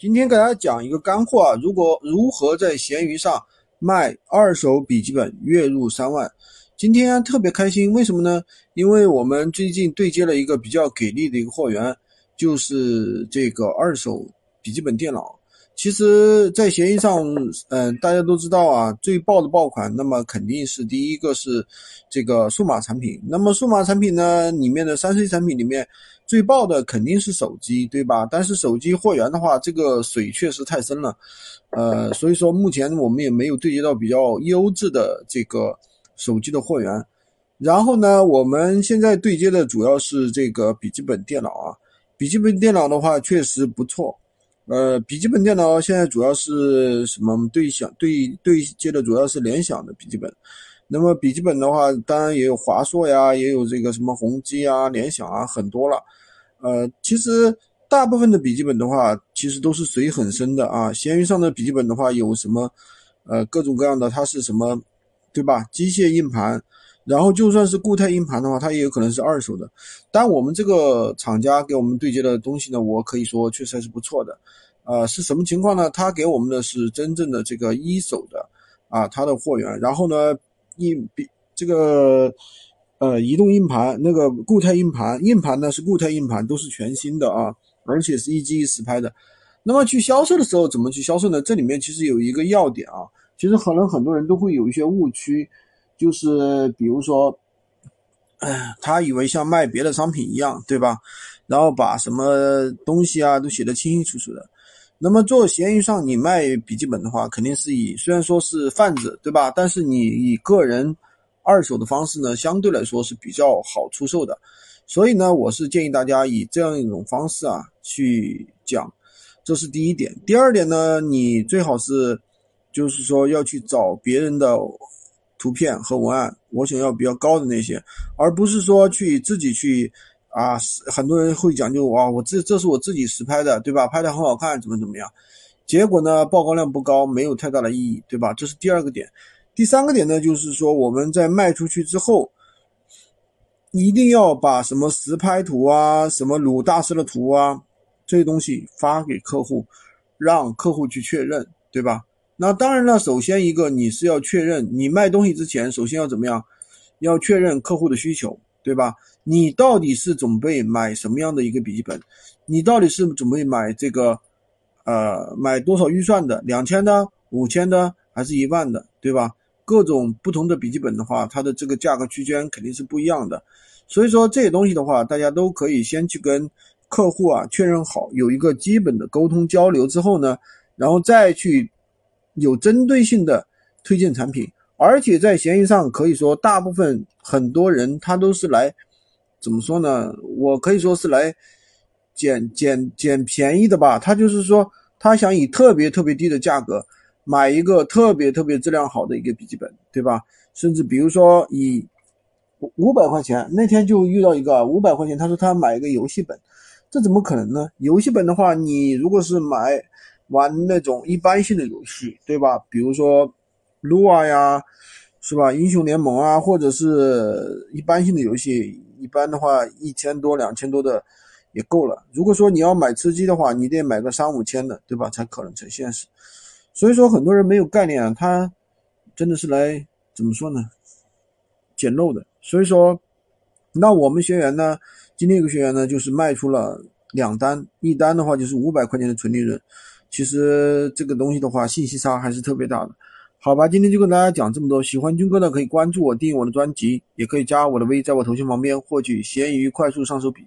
今天给大家讲一个干货啊，如果如何在闲鱼上卖二手笔记本，月入三万。今天特别开心，为什么呢？因为我们最近对接了一个比较给力的一个货源，就是这个二手笔记本电脑。其实，在闲鱼上，嗯，大家都知道啊，最爆的爆款，那么肯定是第一个是这个数码产品。那么数码产品呢，里面的三 C 产品里面最爆的肯定是手机，对吧？但是手机货源的话，这个水确实太深了，呃，所以说目前我们也没有对接到比较优质的这个手机的货源。然后呢，我们现在对接的主要是这个笔记本电脑啊，笔记本电脑的话确实不错。呃，笔记本电脑现在主要是什么对想对对接的主要是联想的笔记本。那么笔记本的话，当然也有华硕呀，也有这个什么宏基啊、联想啊，很多了。呃，其实大部分的笔记本的话，其实都是水很深的啊。闲鱼上的笔记本的话，有什么呃各种各样的，它是什么，对吧？机械硬盘，然后就算是固态硬盘的话，它也有可能是二手的。但我们这个厂家给我们对接的东西呢，我可以说确实还是不错的。呃，是什么情况呢？他给我们的是真正的这个一手的啊，他的货源。然后呢，硬比这个呃移动硬盘那个固态硬盘，硬盘呢是固态硬盘，都是全新的啊，而且是一机一实拍的。那么去销售的时候怎么去销售呢？这里面其实有一个要点啊，其实可能很多人都会有一些误区，就是比如说，哎，他以为像卖别的商品一样，对吧？然后把什么东西啊都写得清清楚楚的。那么做闲鱼上，你卖笔记本的话，肯定是以虽然说是贩子，对吧？但是你以个人二手的方式呢，相对来说是比较好出售的。所以呢，我是建议大家以这样一种方式啊去讲，这是第一点。第二点呢，你最好是就是说要去找别人的图片和文案，我想要比较高的那些，而不是说去自己去。啊，很多人会讲究哇，我这这是我自己实拍的，对吧？拍的很好看，怎么怎么样？结果呢，曝光量不高，没有太大的意义，对吧？这是第二个点。第三个点呢，就是说我们在卖出去之后，一定要把什么实拍图啊、什么鲁大师的图啊这些东西发给客户，让客户去确认，对吧？那当然了，首先一个你是要确认，你卖东西之前，首先要怎么样？要确认客户的需求。对吧？你到底是准备买什么样的一个笔记本？你到底是准备买这个，呃，买多少预算的？两千的、五千的，还是一万的？对吧？各种不同的笔记本的话，它的这个价格区间肯定是不一样的。所以说这些东西的话，大家都可以先去跟客户啊确认好，有一个基本的沟通交流之后呢，然后再去有针对性的推荐产品。而且在闲鱼上，可以说大部分很多人他都是来，怎么说呢？我可以说是来捡捡捡便宜的吧。他就是说，他想以特别特别低的价格买一个特别特别质量好的一个笔记本，对吧？甚至比如说以五百块钱，那天就遇到一个五百块钱，他说他买一个游戏本，这怎么可能呢？游戏本的话，你如果是买玩那种一般性的游戏，对吧？比如说。撸啊呀，是吧？英雄联盟啊，或者是一般性的游戏，一般的话一千多、两千多的也够了。如果说你要买吃鸡的话，你得买个三五千的，对吧？才可能成现实。所以说很多人没有概念啊，他真的是来怎么说呢？捡漏的。所以说，那我们学员呢，今天一个学员呢，就是卖出了两单，一单的话就是五百块钱的纯利润。其实这个东西的话，信息差还是特别大的。好吧，今天就跟大家讲这么多。喜欢军哥的可以关注我，订阅我的专辑，也可以加我的微，在我头像旁边获取闲鱼快速上手笔记。